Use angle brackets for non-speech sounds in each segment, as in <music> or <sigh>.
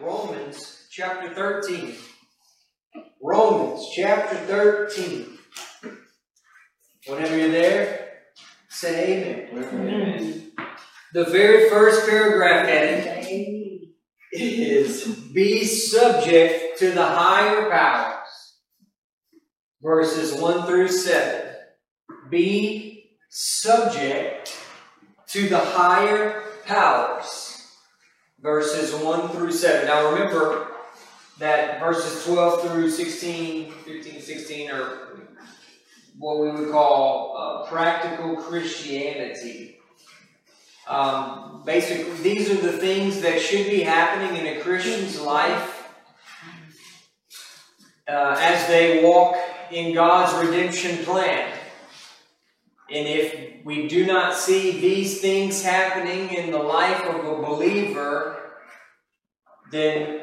Romans chapter 13. Romans chapter 13. Whenever you're there, say amen. amen. The very first paragraph heading is Be subject to the higher powers. Verses 1 through 7. Be subject to the higher powers verses 1 through 7. Now remember that verses 12 through 16, 15, 16 are what we would call uh, practical Christianity. Um, basically, these are the things that should be happening in a Christian's life uh, as they walk in God's redemption plan. And if we do not see these things happening in the life of a believer, then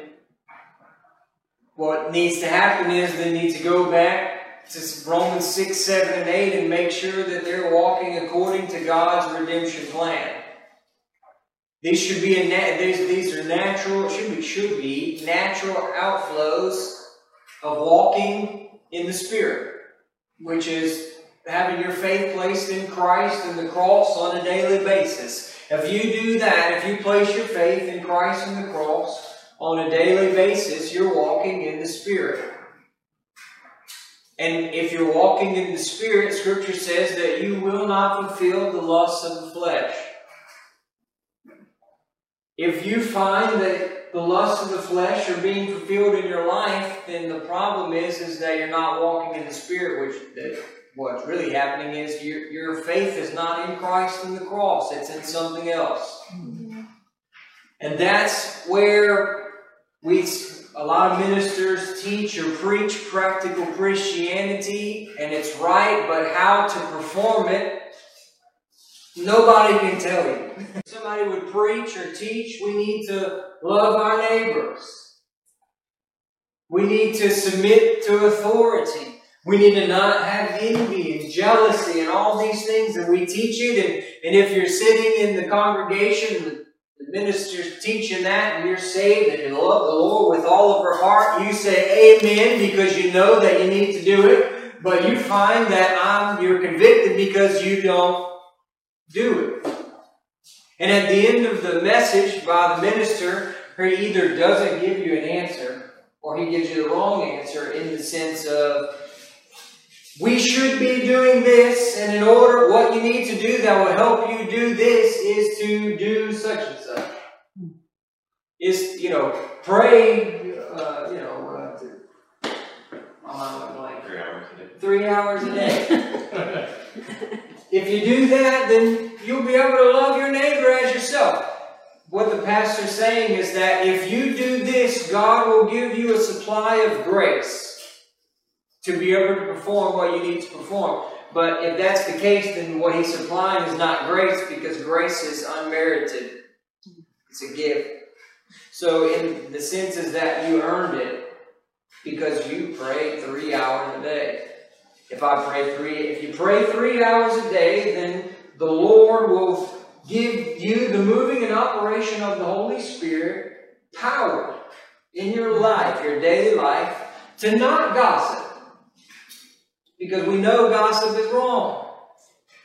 what needs to happen is they need to go back to Romans 6, 7, and 8 and make sure that they're walking according to God's redemption plan. These should be a these, these are natural, should be, should be natural outflows of walking in the Spirit, which is having your faith placed in Christ and the cross on a daily basis. If you do that, if you place your faith in Christ and the cross on a daily basis, you're walking in the Spirit. And if you're walking in the Spirit, Scripture says that you will not fulfill the lusts of the flesh. If you find that the lusts of the flesh are being fulfilled in your life, then the problem is, is that you're not walking in the Spirit, which what's really happening is your, your faith is not in Christ and the cross, it's in something else. Mm-hmm. And that's where we a lot of ministers teach or preach practical Christianity, and it's right, but how to perform it, nobody can tell you. Somebody would preach or teach, we need to love our neighbors. We need to submit to authority. We need to not have envy and jealousy and all these things that we teach it. And, and if you're sitting in the congregation, the, the minister's teaching that, and you're saved and you love the Lord with all of your heart, you say amen because you know that you need to do it. But you find that I'm, you're convicted because you don't do it. And at the end of the message by the minister, he either doesn't give you an answer or he gives you the wrong answer in the sense of we should be doing this, and in order, what you need to do that will help you do this is to do such and such. Is, you know, pray, uh, you know, uh, like, three hours a day. Three hours a day. <laughs> if you do that, then you'll be able to love your neighbor as yourself. What the pastor's saying is that if you do this, God will give you a supply of grace to be able to perform what you need to perform. But if that's the case, then what he's supplying is not grace because grace is unmerited. It's a gift. So in the sense is that you earned it because you pray three hours a day. If I pray three, if you pray three hours a day, then the Lord will give you the moving and operation of the Holy Spirit power in your life, your daily life, to not gossip because we know gossip is wrong.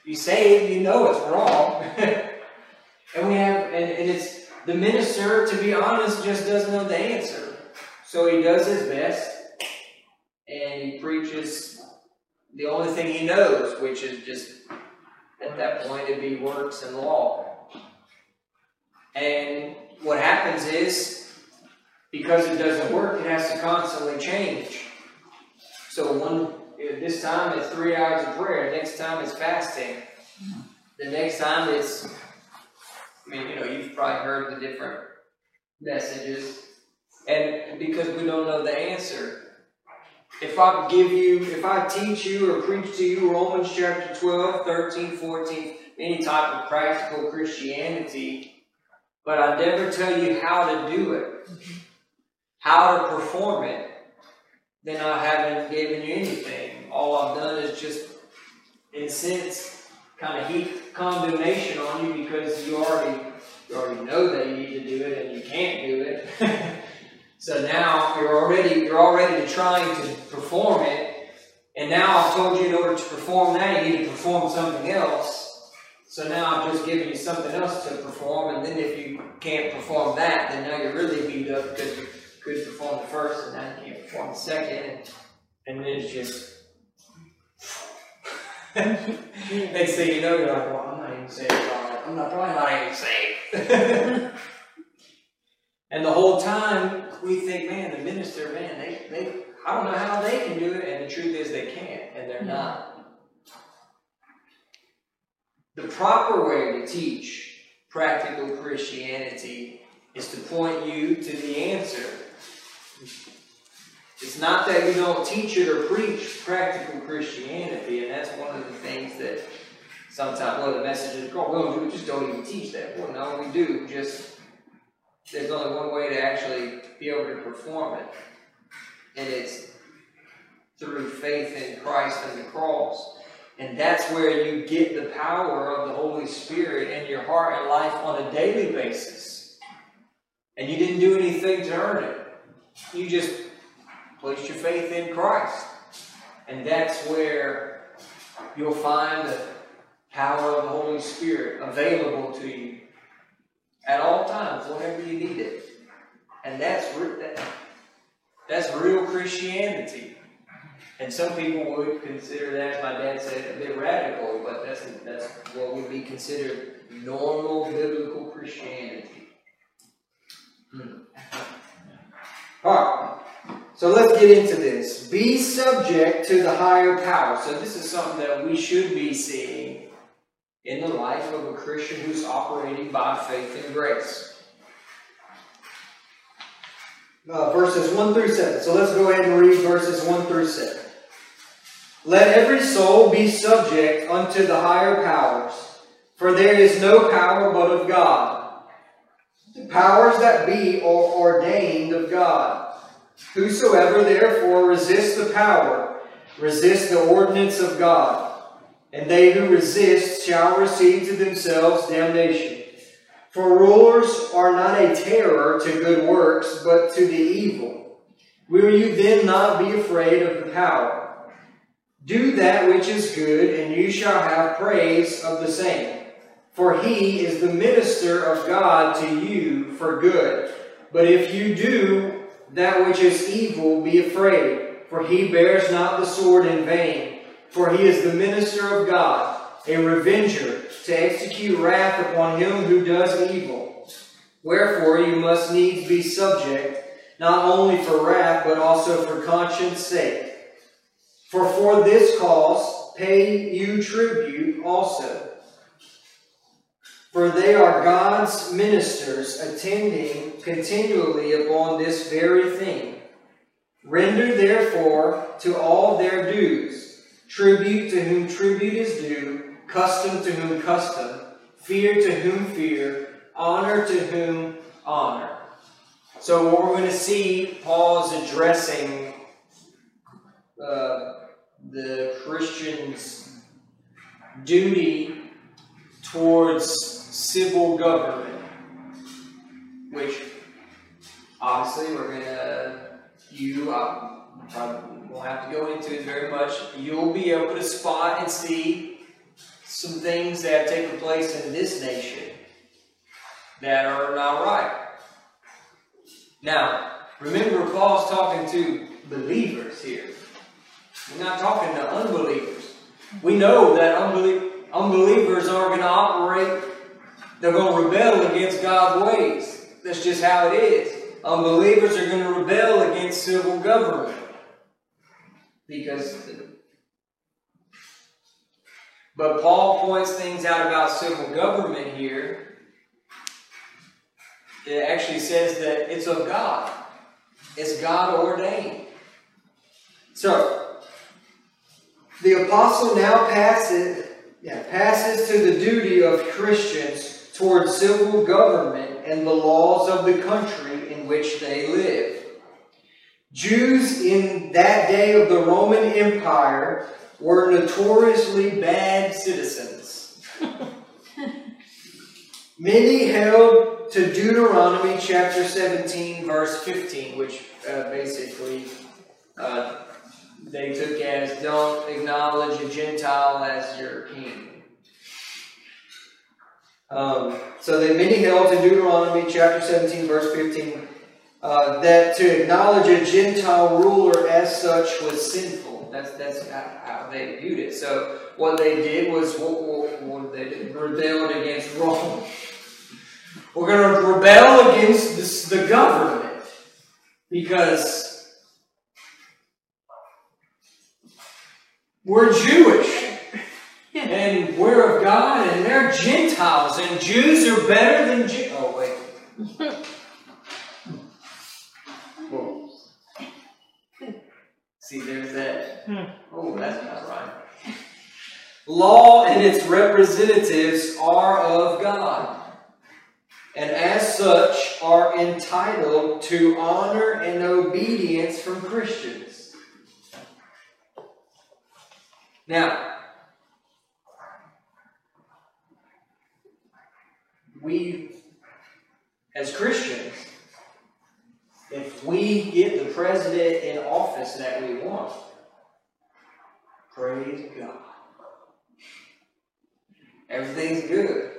You say it, you know it's wrong. <laughs> and we have, and, and it's the minister, to be honest, just doesn't know the answer. So he does his best and he preaches the only thing he knows, which is just at that point it'd be works and law. And what happens is, because it doesn't work, it has to constantly change. So one this time it's three hours of prayer. Next time it's fasting. The next time it's, I mean, you know, you've probably heard the different messages. And because we don't know the answer. If I give you, if I teach you or preach to you Romans chapter 12, 13, 14, any type of practical Christianity, but I never tell you how to do it, how to perform it, then I haven't given you anything. All I've done is just, in a sense, kind of heap condemnation on you because you already you already know that you need to do it and you can't do it. <laughs> So now you're already you're already trying to perform it, and now I've told you in order to perform that you need to perform something else. So now I've just given you something else to perform, and then if you can't perform that, then now you're really beat up because you couldn't perform the first, and can't perform the second, and, and then it's just. <laughs> Next thing you know, you're like, well, I'm not even saved. I'm not probably not even saved. <laughs> and the whole time we think, man, the minister, man, they, they, I don't know how they can do it, and the truth is they can't, and they're mm-hmm. not. The proper way to teach practical Christianity is to point you to the answer. It's not that you don't teach it or preach practical Christianity, and that's one of the things that sometimes one of the messages called, well, we just don't even teach that. Well, no, we do. Just there's only one way to actually be able to perform it, and it's through faith in Christ and the cross. And that's where you get the power of the Holy Spirit in your heart and life on a daily basis. And you didn't do anything to earn it. You just placed your faith in Christ. And that's where you'll find the power of the Holy Spirit available to you at all times, whenever you need it. And that's, that's real Christianity. And some people would consider that, my dad said, a bit radical, but that's, that's what would be considered normal biblical Christianity. Hmm. All right. So let's get into this. Be subject to the higher power. So this is something that we should be seeing in the life of a Christian who's operating by faith and grace. Uh, verses 1 through 7. So let's go ahead and read verses 1 through 7. Let every soul be subject unto the higher powers, for there is no power but of God. Powers that be are ordained of God. Whosoever therefore resists the power, resist the ordinance of God, and they who resist shall receive to themselves damnation. For rulers are not a terror to good works, but to the evil. Will you then not be afraid of the power? Do that which is good, and you shall have praise of the same. For he is the minister of God to you for good. But if you do that which is evil, be afraid, for he bears not the sword in vain. For he is the minister of God, a revenger, to execute wrath upon him who does evil. Wherefore you must needs be subject, not only for wrath, but also for conscience sake. For for this cause pay you tribute also. For they are God's ministers attending continually upon this very thing. Render therefore to all their dues, tribute to whom tribute is due, custom to whom custom, fear to whom fear, honor to whom honor. So what we're going to see, Paul is addressing uh, the Christian's duty towards civil government, which obviously we're going to, you uh, probably won't have to go into it very much. You'll be able to spot and see some things that have taken place in this nation that are not right. Now, remember, Paul's talking to believers here. We're not talking to unbelievers. We know that unbelievers aren't going to operate, they're going to rebel against God's ways. That's just how it is. Unbelievers are going to rebel against civil government. Because. But Paul points things out about civil government here. It actually says that it's of God. It's God ordained. So, the apostle now passes, yeah, passes to the duty of Christians towards civil government and the laws of the country in which they live. Jews in that day of the Roman Empire were notoriously bad citizens. <laughs> Many held to to Deuteronomy chapter 17, verse 15, which uh, basically uh, they took as don't acknowledge a Gentile as your king. Um, so the many held in Deuteronomy chapter 17, verse 15, uh, that to acknowledge a Gentile ruler as such was sinful. That's that's how they viewed it. So what they did was what, what, what they did, rebelled against Rome. We're going to rebel against this, the government because we're Jewish and we're of God and they're Gentiles and Jews are better than Jews. Oh, wait. Whoa. <laughs> See, there's that. Hmm. Oh, that's not right. Law and its representatives are of God and as such are entitled to honor and obedience from Christians. Now, we, as Christians, if we get the president in office that we want, praise God. Everything's good.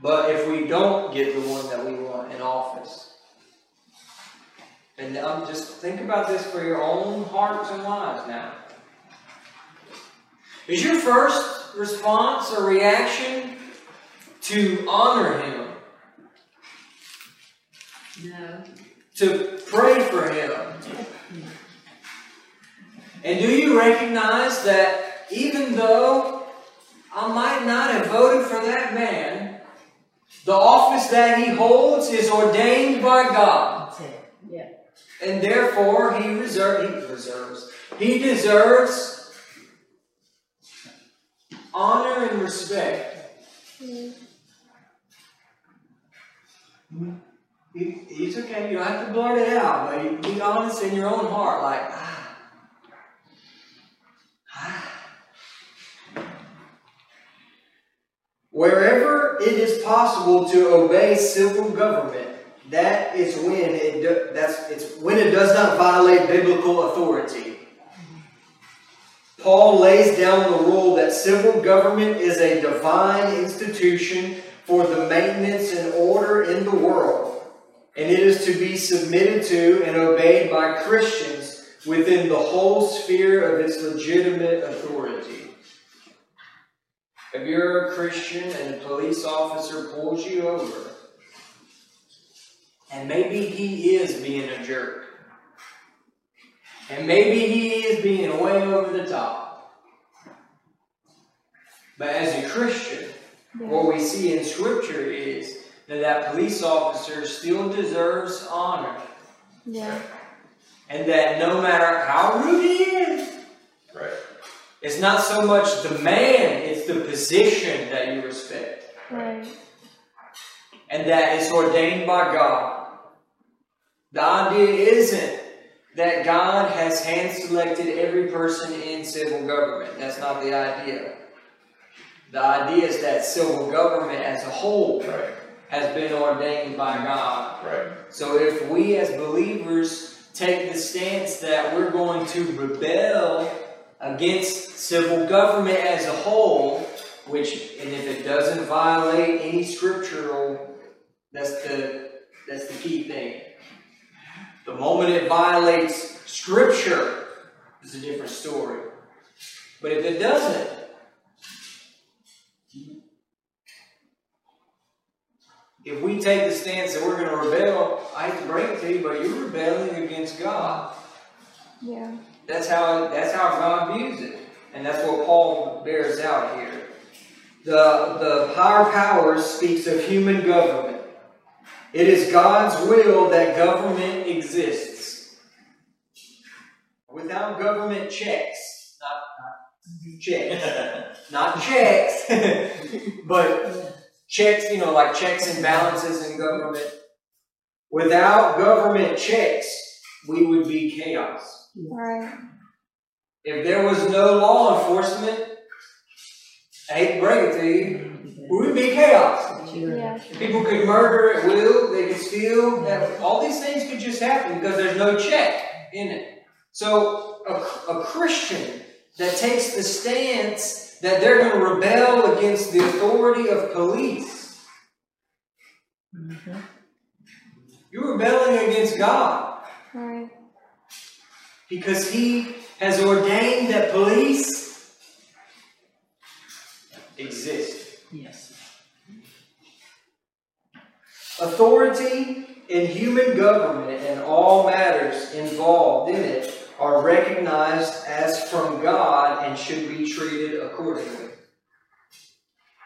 But if we don't get the one that we want in office, and um, just think about this for your own hearts and lives now. Is your first response or reaction to honor him? No. To pray for him? And do you recognize that even though I might not have voted for that man, the office that he holds is ordained by God. Yeah. And therefore he reserve he reserves. He deserves honor and respect. Mm. He, he's okay, you don't have to blurt it out, but be honest in your own heart, like, ah, ah. Wherever it is possible to obey civil government, that is when it do, that's it's when it does not violate biblical authority. Paul lays down the rule that civil government is a divine institution for the maintenance and order in the world, and it is to be submitted to and obeyed by Christians within the whole sphere of its legitimate authority. If you're a Christian and a police officer pulls you over, and maybe he is being a jerk, and maybe he is being way over the top, but as a Christian, what we see in Scripture is that that police officer still deserves honor, Yeah. and that no matter how rude he is, Right. it's not so much the man, it's the position that you respect. Right. and that it's ordained by God. The idea isn't that God has hand selected every person in civil government. That's not the idea. The idea is that civil government as a whole Right. has been ordained by God. Right. So if we as believers take the stance that we're going to rebel against civil government as a whole, which and if it doesn't violate any scriptural, that's the that's the key thing. The moment it violates scripture is a different story. But if it doesn't, if we take the stance that we're going to rebel, I hate to break it to you, but you're rebelling against God. Yeah. That's how that's how God views it, and that's what Paul bears out here. The the higher power speaks of human government. It is God's will that government exists. Without government checks, not, not checks, not checks, <laughs> but checks, you know, like checks and balances in government. Without government checks, we would be chaos. Right. If there was no law enforcement, I hate to break it to you, we would be chaos. Yeah. People could murder at will, they could steal, that, all these things could just happen because there's no check in it. So, a, a Christian that takes the stance that they're going to rebel against the authority of police, you're rebelling against God Right. because He has ordained that police exist. Yes. Authority in human government and all matters involved in it are recognized as from God and should be treated accordingly.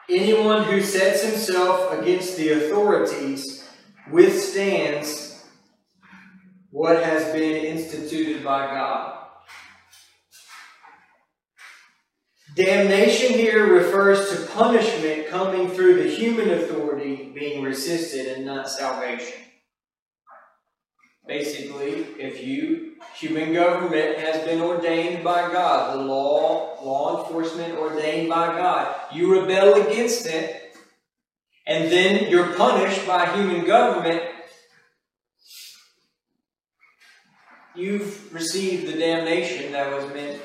Anyone who sets himself against the authorities withstands what has been instituted by God. Damnation here refers to punishment coming through the human authority being resisted and not salvation. Basically, if you, human government has been ordained by God, the law, law enforcement ordained by God, you rebel against it, and then you're punished by human government, you've received the damnation that was meant.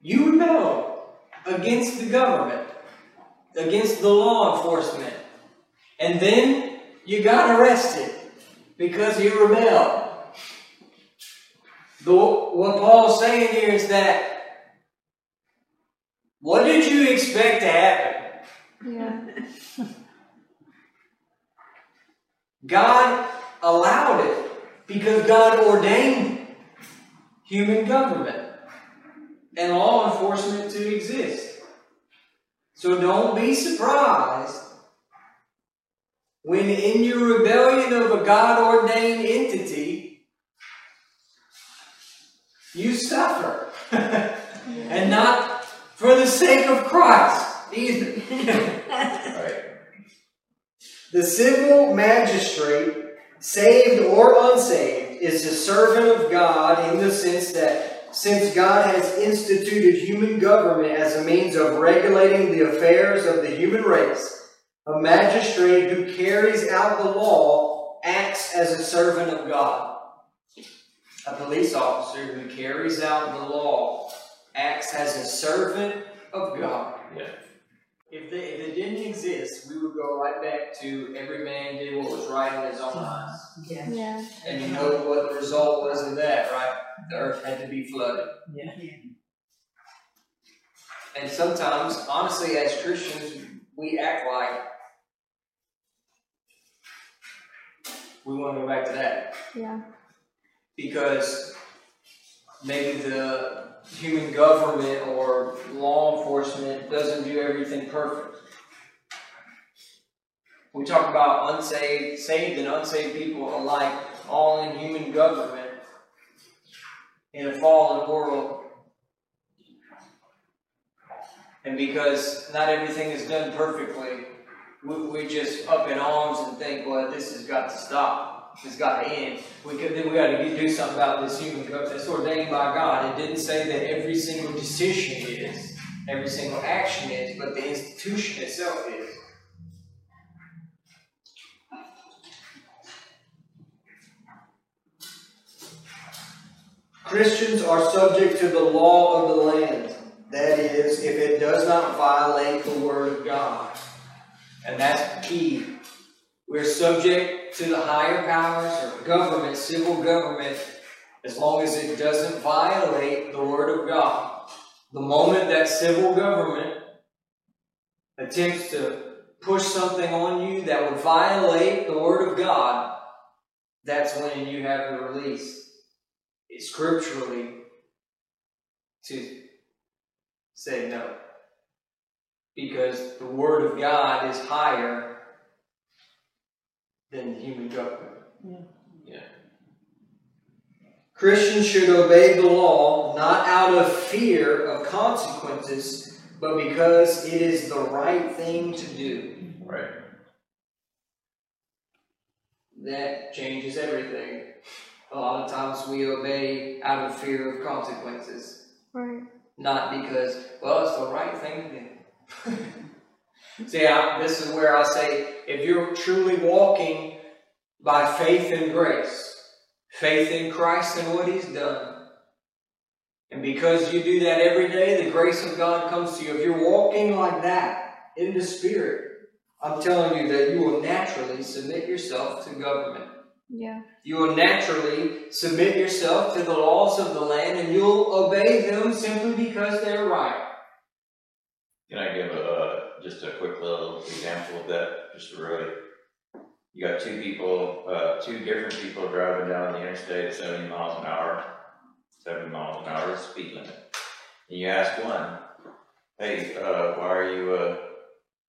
You rebel against the government, against the law enforcement, and then you got arrested because you rebelled. The, what Paul's saying here is that what did you expect to happen? Yeah. <laughs> God allowed it because God ordained human government and law enforcement to exist. So don't be surprised when, in your rebellion of a God ordained entity, you suffer. <laughs> and not for the sake of Christ either. <laughs> right. The civil magistrate, saved or unsaved, is a servant of God in the sense that since God has instituted human government as a means of regulating the affairs of the human race, a magistrate who carries out the law acts as a servant of God. A police officer who carries out the law acts as a servant of God. Yeah. If, they, if it didn't exist, we would go right back to every man did what was right in his own eyes. Yeah. Yeah. And you know what the result was of that, right? The earth had to be flooded. Yeah. And sometimes, honestly, as Christians, we act like we want to go back to that Yeah. because maybe the human government or law enforcement doesn't do everything perfect. We talk about unsaved, saved, and unsaved people alike, all in human government in a fallen world. And because not everything is done perfectly, we, just up in arms and think, well, this has got to stop. It's got to end. We could, then we got to do something about this human government. It's ordained by God. It didn't say that every single decision is, every single action is, but the institution itself is. Christians are subject to the law of the land. That is, if it does not violate the word of God. And that's key. We're subject to the higher powers or government, civil government, as long as it doesn't violate the word of God. The moment that civil government attempts to push something on you that would violate the word of God, that's when you have the release It's scripturally to say no. Because the Word of God is higher than the human government. Yeah. yeah. Christians should obey the law not out of fear of consequences, but because it is the right thing to do. Mm-hmm. Right. That changes everything. A lot of times we obey out of fear of consequences. Right. Not because, well, it's the right thing to do. <laughs> See, I, this is where I say, if you're truly walking by faith and grace, faith in Christ and what He's done, and because you do that every day, the grace of God comes to you. If you're walking like that in the Spirit, I'm telling you that you will naturally submit yourself to government. Yeah. You will naturally submit yourself to the laws of the land and you'll obey them simply because they're right. Can I give a, just a quick little example of that, just to really? You got two people, uh, two different people driving down the interstate at seventy miles an hour, seventy miles an hour is speed limit. And you ask one, hey, uh, why are you, uh,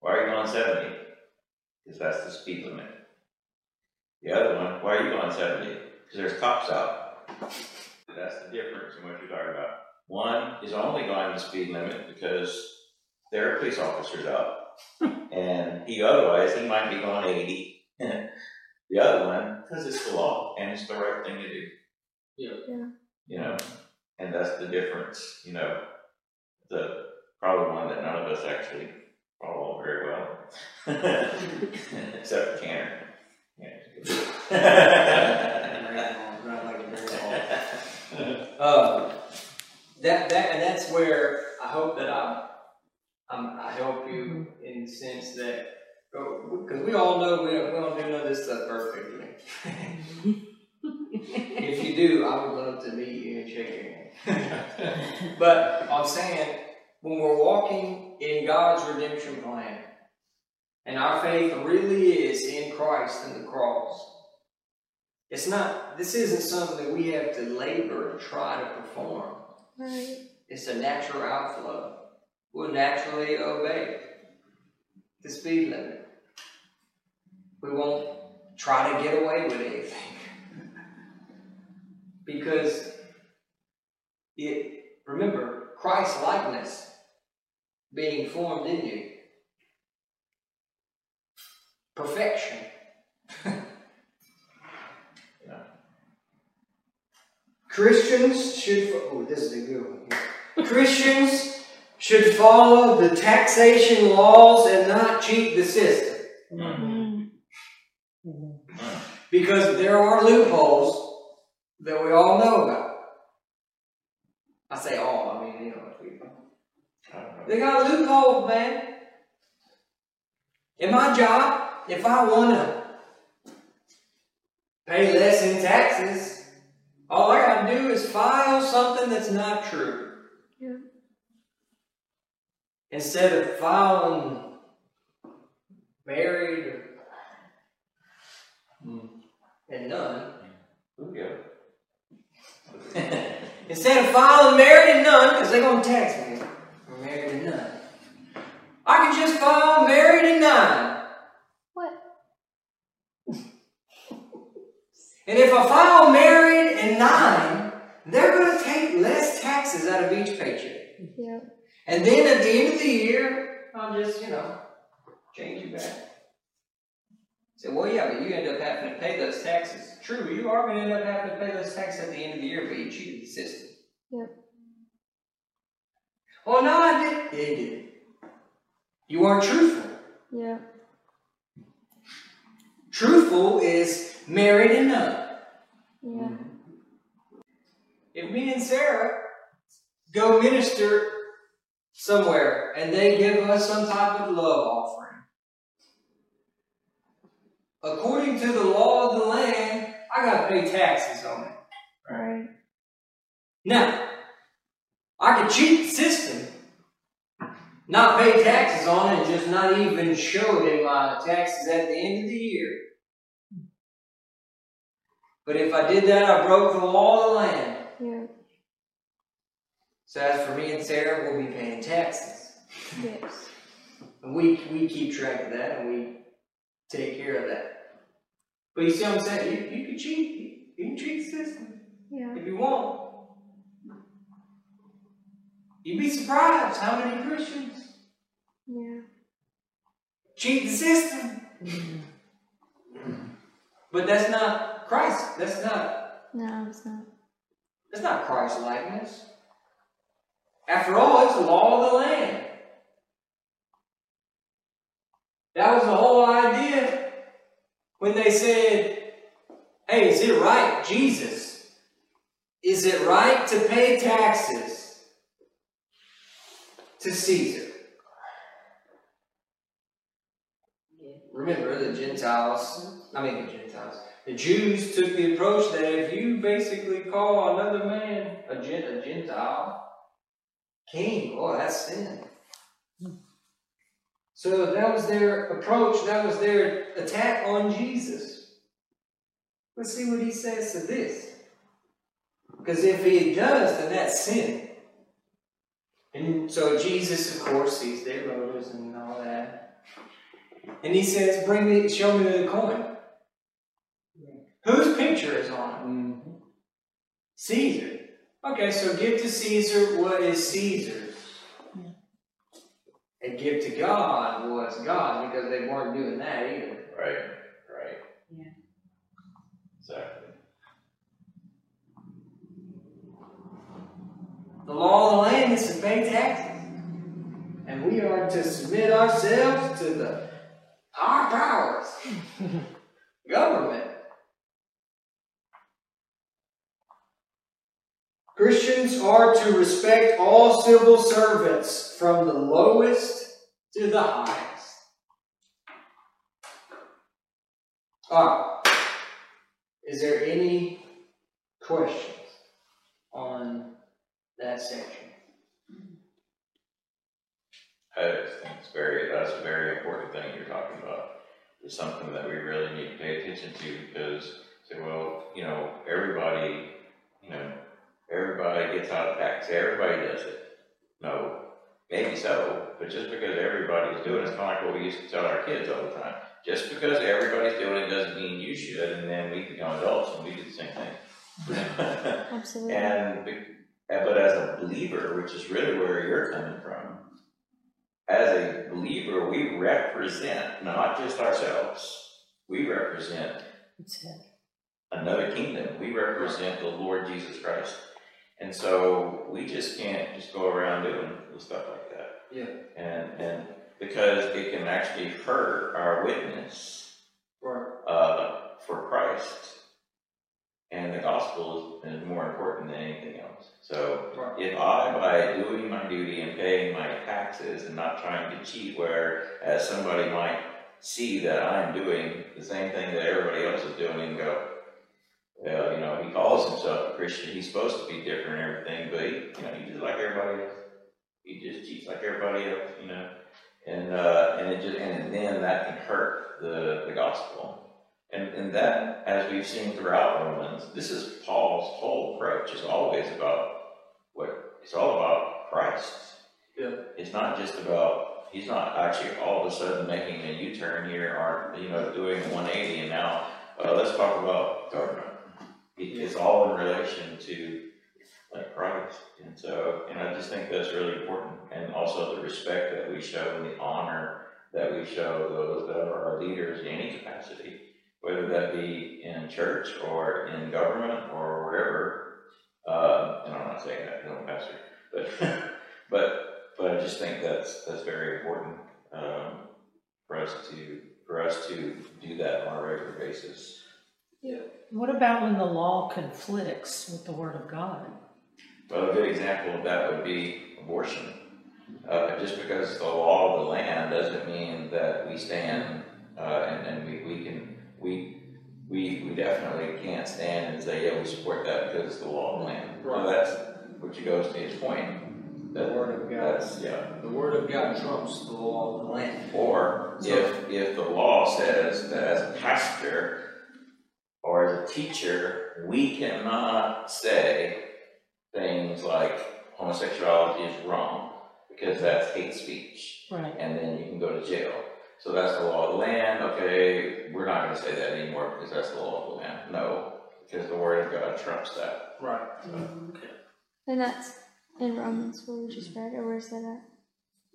why are you going seventy? Cause that's the speed limit. The other one, why are you going seventy? Cause there's cops out. That's the difference in what you're talking about. One is only going the speed limit because there are police officers out. and he otherwise, he might be going eighty. The other one, because it's the law and it's the right thing to do. Yeah. Yeah. You know, and that's the difference, you know, the, probably one that none of us actually follow very well. <laughs> Except for Tanner. Yeah. <laughs> Um, that that and that's where I hope that I um, I help you in the sense that oh, because we all know we don't, we don't do none of this stuff perfectly. <laughs> if you do, I would love to meet you and shake your hand. <laughs> but I'm saying when we're walking in God's redemption plan, and our faith really is in Christ and the cross. It's not, this isn't something that we have to labor and try to perform. Right. It's a natural outflow. We'll naturally obey the speed limit. We won't try to get away with anything. <laughs> because it, remember, Christ likeness being formed in you. Perfection. <laughs> Christians should, oh, this is a good one. Christians should follow the taxation laws and not cheat the system. Mm. Because there are loopholes that we all know about. I say all, I mean, you know, people. They got loopholes, man. In my job, if I want to pay less in taxes, all I got to do is file something that's not true. Yeah. Instead of filing married or hmm, and none. Ooh, yeah. <laughs> Instead of filing married and none, because they're going to tax me for married and none. I can just file married and none. What? And if I file married and nine, they're going to take less taxes out of each paycheck. Yeah. And then at the end of the year, I'll just, you know, change it back. Say, well, yeah, but you end up having to pay those taxes. True, you are going to end up having to pay those taxes at the end of the year, but you cheated the system. Yep. Oh, no, I did. Yeah, you did. You weren't truthful. Yeah. Truthful is married and. Yeah. If me and Sarah go minister somewhere and they give us some type of love offering, according to the law of the land, I gotta pay taxes on it. Right. Now, I could cheat the system, not pay taxes on it, and just not even show it in my taxes at the end of the year. But if I did that, I broke the law of the land. So as for me and Sarah, we'll be paying taxes. Yes. And we, we keep track of that and we take care of that. But you see what I'm saying? You, you can cheat. You can cheat the system Yeah. if you want. You'd be surprised how many Christians Yeah. cheat the system. But that's not Christ. That's not No, it's not. that's not Christ likeness. After all, it's the law of the land. That was the whole idea when they said, hey, is it right, Jesus? Is it right to pay taxes to Caesar? Remember, the Gentiles, I mean, the Gentiles, the Jews took the approach that if you basically call another man a, a Gentile king, oh, that's sin. So that was their approach, that was their attack on Jesus. Let's see what he says to this. Because if he does, then that's sin. And so Jesus, of course, sees their motives and all that. And he says, Bring me, show me the coin. Whose picture is on it? Caesar. Okay, so give to Caesar what is Caesar's. And give to God what's God's because they weren't doing that either. Right, right. Yeah. Exactly. The law of the land is to pay taxes. And we are to submit ourselves to the higher powers. Government. Christians are to respect all civil servants from the lowest to the highest. Alright. Is there any questions on that section? I think it's very, that's a very important thing you're talking about. It's something that we really need to pay attention to because, say, well, you know, everybody, you know, everybody gets out of tax, everybody does it. No, maybe so, but just because everybody's doing it, it's kind of like what we used to tell our kids all the time. Just because everybody's doing it doesn't mean you should, and then we become adults and we do the same thing. <laughs> Absolutely. And, but as a believer, which is really where you're coming from, as a believer, we represent not just ourselves, we represent another kingdom. We represent the Lord Jesus Christ. And so we just can't just go around doing stuff like that. Yeah. And, and because it can actually hurt our witness Right. uh, for Christ. And the gospel is, is more important than anything else. So Right. if I, by doing my duty and paying my taxes and not trying to cheat, whereas somebody might see that I'm doing the same thing that everybody else is doing and go, well, you know, he calls himself a Christian, he's supposed to be different and everything, but he, you know, he's just like everybody else. He just cheats like everybody else, you know? And, uh, and it just, and then that can hurt the, the gospel. And, and that, as we've seen throughout Romans, this is Paul's whole approach, is always about what, it's all about Christ. Yeah. It's not just about, he's not actually all of a sudden making a U-turn here or, you know, doing one eighty and now, uh, let's talk about government. It- It's all in relation to like Christ. And so, and I just think that's really important. And also the respect that we show and the honor that we show those that are our leaders in any capacity, whether that be in church or in government or wherever. Uh, and I'm not saying that, no pastor, but, <laughs> but, but I just think that's, that's very important, um, for us to, for us to do that on a regular basis. What about when the law conflicts with the word of God? Well, a good example of that would be abortion. Uh, just because the law of the land doesn't mean that we stand, uh, and, and we, we can, we, we, we definitely can't stand and say, yeah, we support that because it's the law of the land. Well, that's, which goes to his point. The word of God. that's, yeah. The word of God trumps the law of the land. Or if, if the law says that as a pastor or as a teacher, we cannot say things like homosexuality is wrong because that's hate speech Right. and then you can go to jail. So that's the law of the land, okay, we're not gonna say that anymore because that's the law of the land. No, because the word of God trumps that. Right. Mm-hmm. And that's in Romans what we just read, or where's that at?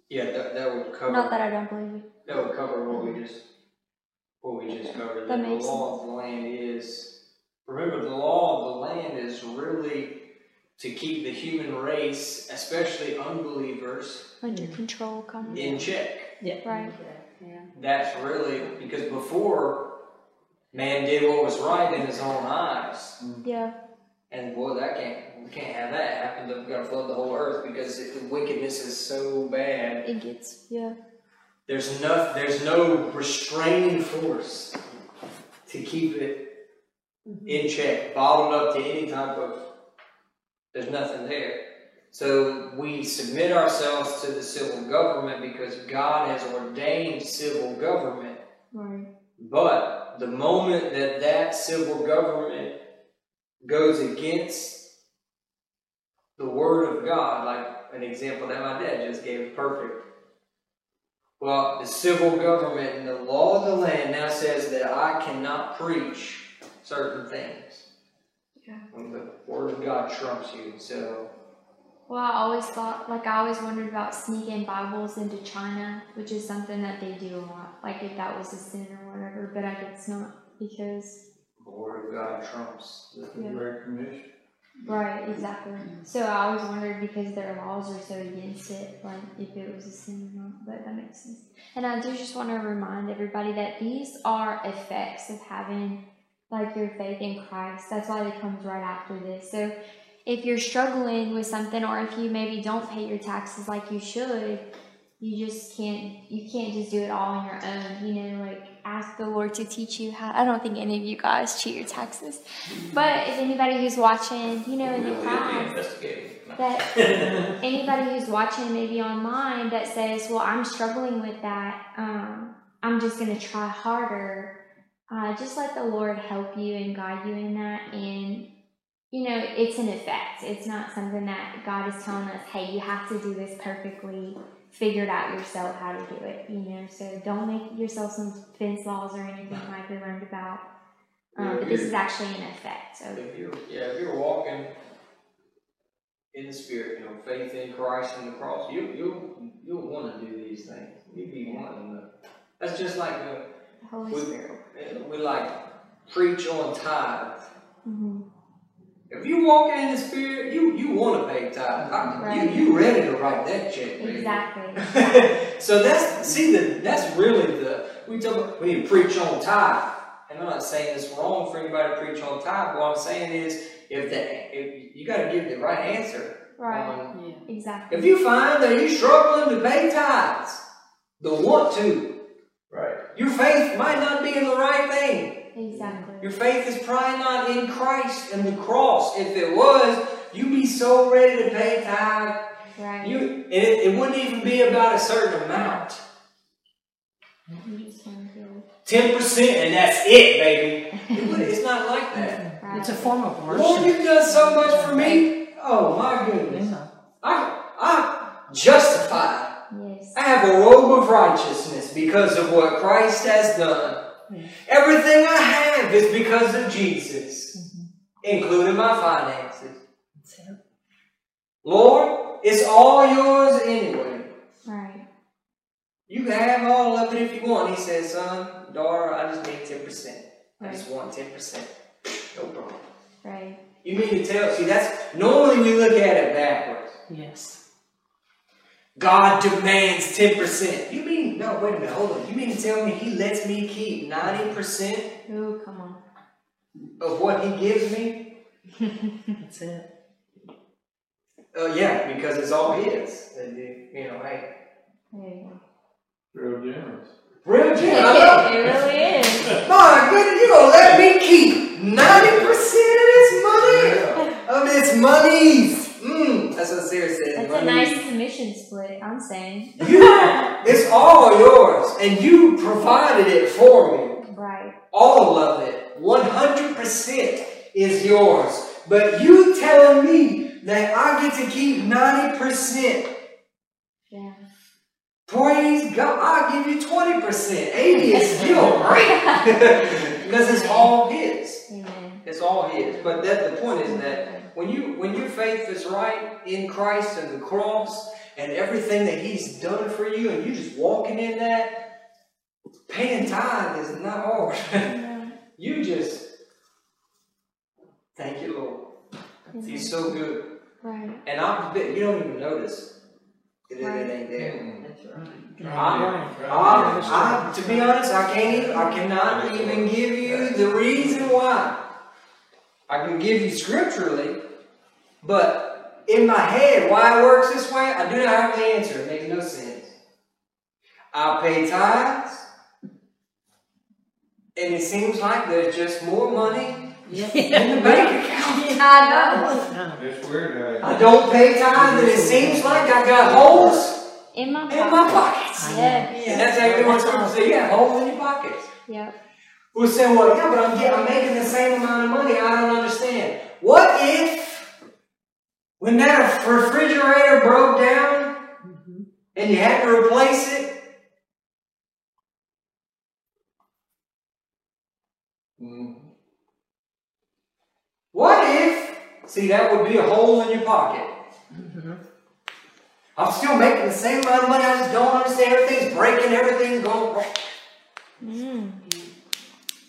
Yeah, that, that would cover. Not that I don't believe you. That would cover what we just, what we just covered, That that the makes law of the land is, remember, the law of the land is really to keep the human race, especially unbelievers, Under control, kind in check. Yeah. Right. Yeah. That's really because before man did what was right in his own eyes, Yeah. and boy, that can't we can't have that happen. We've got to flood the whole earth because it, the wickedness is so bad. It gets, yeah. There's no there's no restraining force to keep it Mm-hmm. in check, bottled up to any type of. There's nothing there. So we submit ourselves to the civil government because God has ordained civil government. Right. But the moment that that civil government goes against the word of God, like an example that my dad just gave, perfect. Well, the civil government and the law of the land now says that I cannot preach certain things. Yeah. When the word of God trumps you. So, Well, I always thought, like, I always wondered about sneaking Bibles into China, which is something that they do a lot. Like, if that was a sin or whatever, but I guess not because. the word of God trumps the Yeah. Great Commission. Right, exactly. So I always wondered because their laws are so against it, like if it was a sin or not. But that makes sense. And I do just want to remind everybody that these are effects of having like your faith in Christ. That's why it comes right after this. So if you're struggling with something, or if you maybe don't pay your taxes like you should, you just can't. You can't just do it all on your own. You know, like ask the Lord to teach you how. I don't think any of you guys cheat your taxes. But if anybody who's watching, you know, in the past, that <laughs> anybody who's watching maybe online that says, "Well, I'm struggling with that. Um, I'm just going to try harder." Uh, just let the Lord help you and guide you in that, and you know, it's an effect. It's not something that God is telling us, "Hey, you have to do this perfectly." Figure it out yourself how to do it. You know, so don't make yourself some fence laws or anything like we learned about. Um, but this is actually an effect. So if you're, yeah, if you're walking in the Spirit, you know, faith in Christ and the cross, you, you'll, you'll want to do these things. You'll be wanting to. That's just like uh, the Holy We- Spirit. We like preach on tithe. hmm If you walk in the Spirit, you you want to pay tithe. I- Right. You you ready to write that check, baby. Exactly. <laughs> so that's see the that's really the we talk about, we need to preach on tithe. And I'm not saying it's wrong for anybody to preach on tithe. What I'm saying is if the if you got to give the right answer Right. on Yeah. Exactly. If you find that you're struggling to pay tithes, the want to, Right. Your faith might not be in the right thing. Exactly. Your faith is probably not in Christ and the cross. If it was, you'd be so ready to pay tithe. Right. You, and it, it wouldn't even be about a certain amount. You just want to do Ten percent, and that's it, baby. It it's not like that. Right. It's a form of worship. Lord, worship. you've done so much for me. Oh my goodness, Yeah. I, I justified. yes. I have a robe of righteousness because of what Christ has done. Everything I have is because of Jesus, Mhm. including my finances. Lord, it's all yours anyway. Right. You can have all of it if you want. He says, son, daughter, I just need 10%. I just want 10%. No problem. Right. You mean to tell, see, that's, normally we look at it backwards. Yes. God demands 10%. You mean, no, wait a minute, hold on. You mean to tell me He lets me keep 90% Oh, come on. of what He gives me? <laughs> That's it. Uh, yeah, because it's all His. And, You know, hey, There. Real generous. real <laughs> generous. It really is. <laughs> My goodness, you gonna let me keep 90% of this money? Yeah. Of this monies. That's what Sarah said. That's a nice commission split, I'm saying. You, it's all yours, and you provided it for me. Right. All of it, 100% is yours. But you telling me that I get to keep 90%. Yeah. Praise God, I'll give you 20%. 80 is still great. <laughs> because it's all His. Amen. It's all His. But that the point is that when you when your faith is right in Christ and the cross and everything that He's done for you, and you just walking in that, paying tithe is not hard. Yeah. <laughs> you just thank you, Lord. Amen. He's so good. Right. And I bet you don't even notice. it, it ain't there. Mm-hmm. That's right. I, I, I, to be honest, I can't even, I cannot even give you the reason why. I can give you scripturally, but in my head, why it works this way, I do not have the answer. It makes no sense. I pay tithes, and it seems like there's just more money in the bank account. <laughs> I know. It's weird, I don't pay tithes, and it seems like I got holes In my in my pocket. pockets. Yeah. And that's exactly what scripture says. You have holes in your pockets. Yep. We'll say, well, yeah, but I'm, getting, I'm making the same amount of money. I don't understand. What if, when that refrigerator broke down and you had to replace it? Mhm. What if, see, that would be a hole in your pocket. I'm still making the same amount of money. I just don't understand. Everything's breaking. Everything's going wrong. Mm.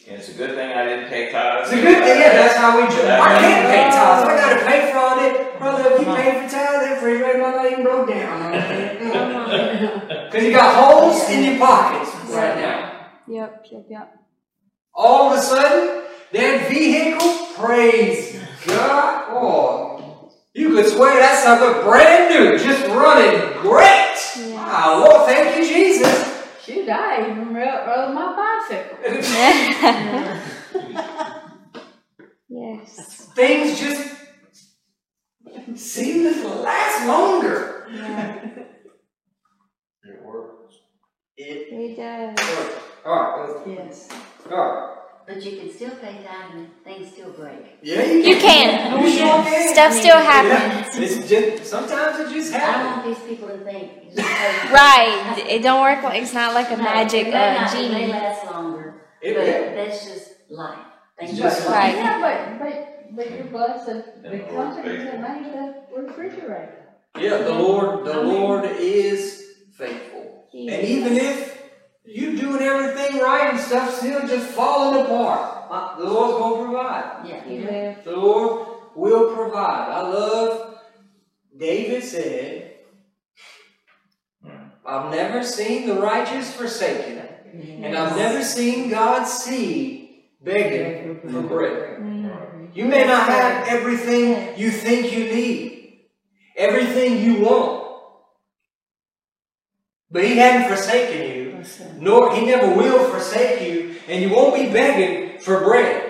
And it's a good thing I didn't pay tithes. It's a good thing, yeah, that's how we do it. I can't pay tithes, I gotta pay for all that. Brother, if you pay for tithes, that refrigerator might not even broke down. <laughs> Cause you got holes in your pockets right now. Yep, yep, yep. All of a sudden, that vehicle, praise God, oh, you could swear that sucker brand new, just running great. Yeah. Ah, Lord, thank you, Jesus. Shoot, I even rode, rode my bicycle. <laughs> yes. Things just seem to last longer. Yeah. It works. It It does. Alright, let's- Yes. alright. But you can still pay tithe and things still break. Yeah, you You can. can. You sure can. Stuff still happens. Yeah, It's just, sometimes it just happens. I happens. want these people to think. you just pay- <laughs> Right. It don't work like it's not like a No, magic it may uh, not- It may last longer, It but will. that's just life. Things Just break. Right. Yeah, but, but, but you're blessed the And the Lord's company that made the refrigerator. Yeah, the Lord, the I mean- Lord is faithful. He And is. even if you doing everything right and stuff still just falling apart, uh, the Lord's gonna provide. Yeah. He will. The Lord will provide. I love, David said, I've never seen the righteous forsaken, and I've never seen God's seed begging for bread. You may not have everything you think you need, everything you want, but He hadn't forsaken you, nor He never will forsake you, and you won't be begging for bread.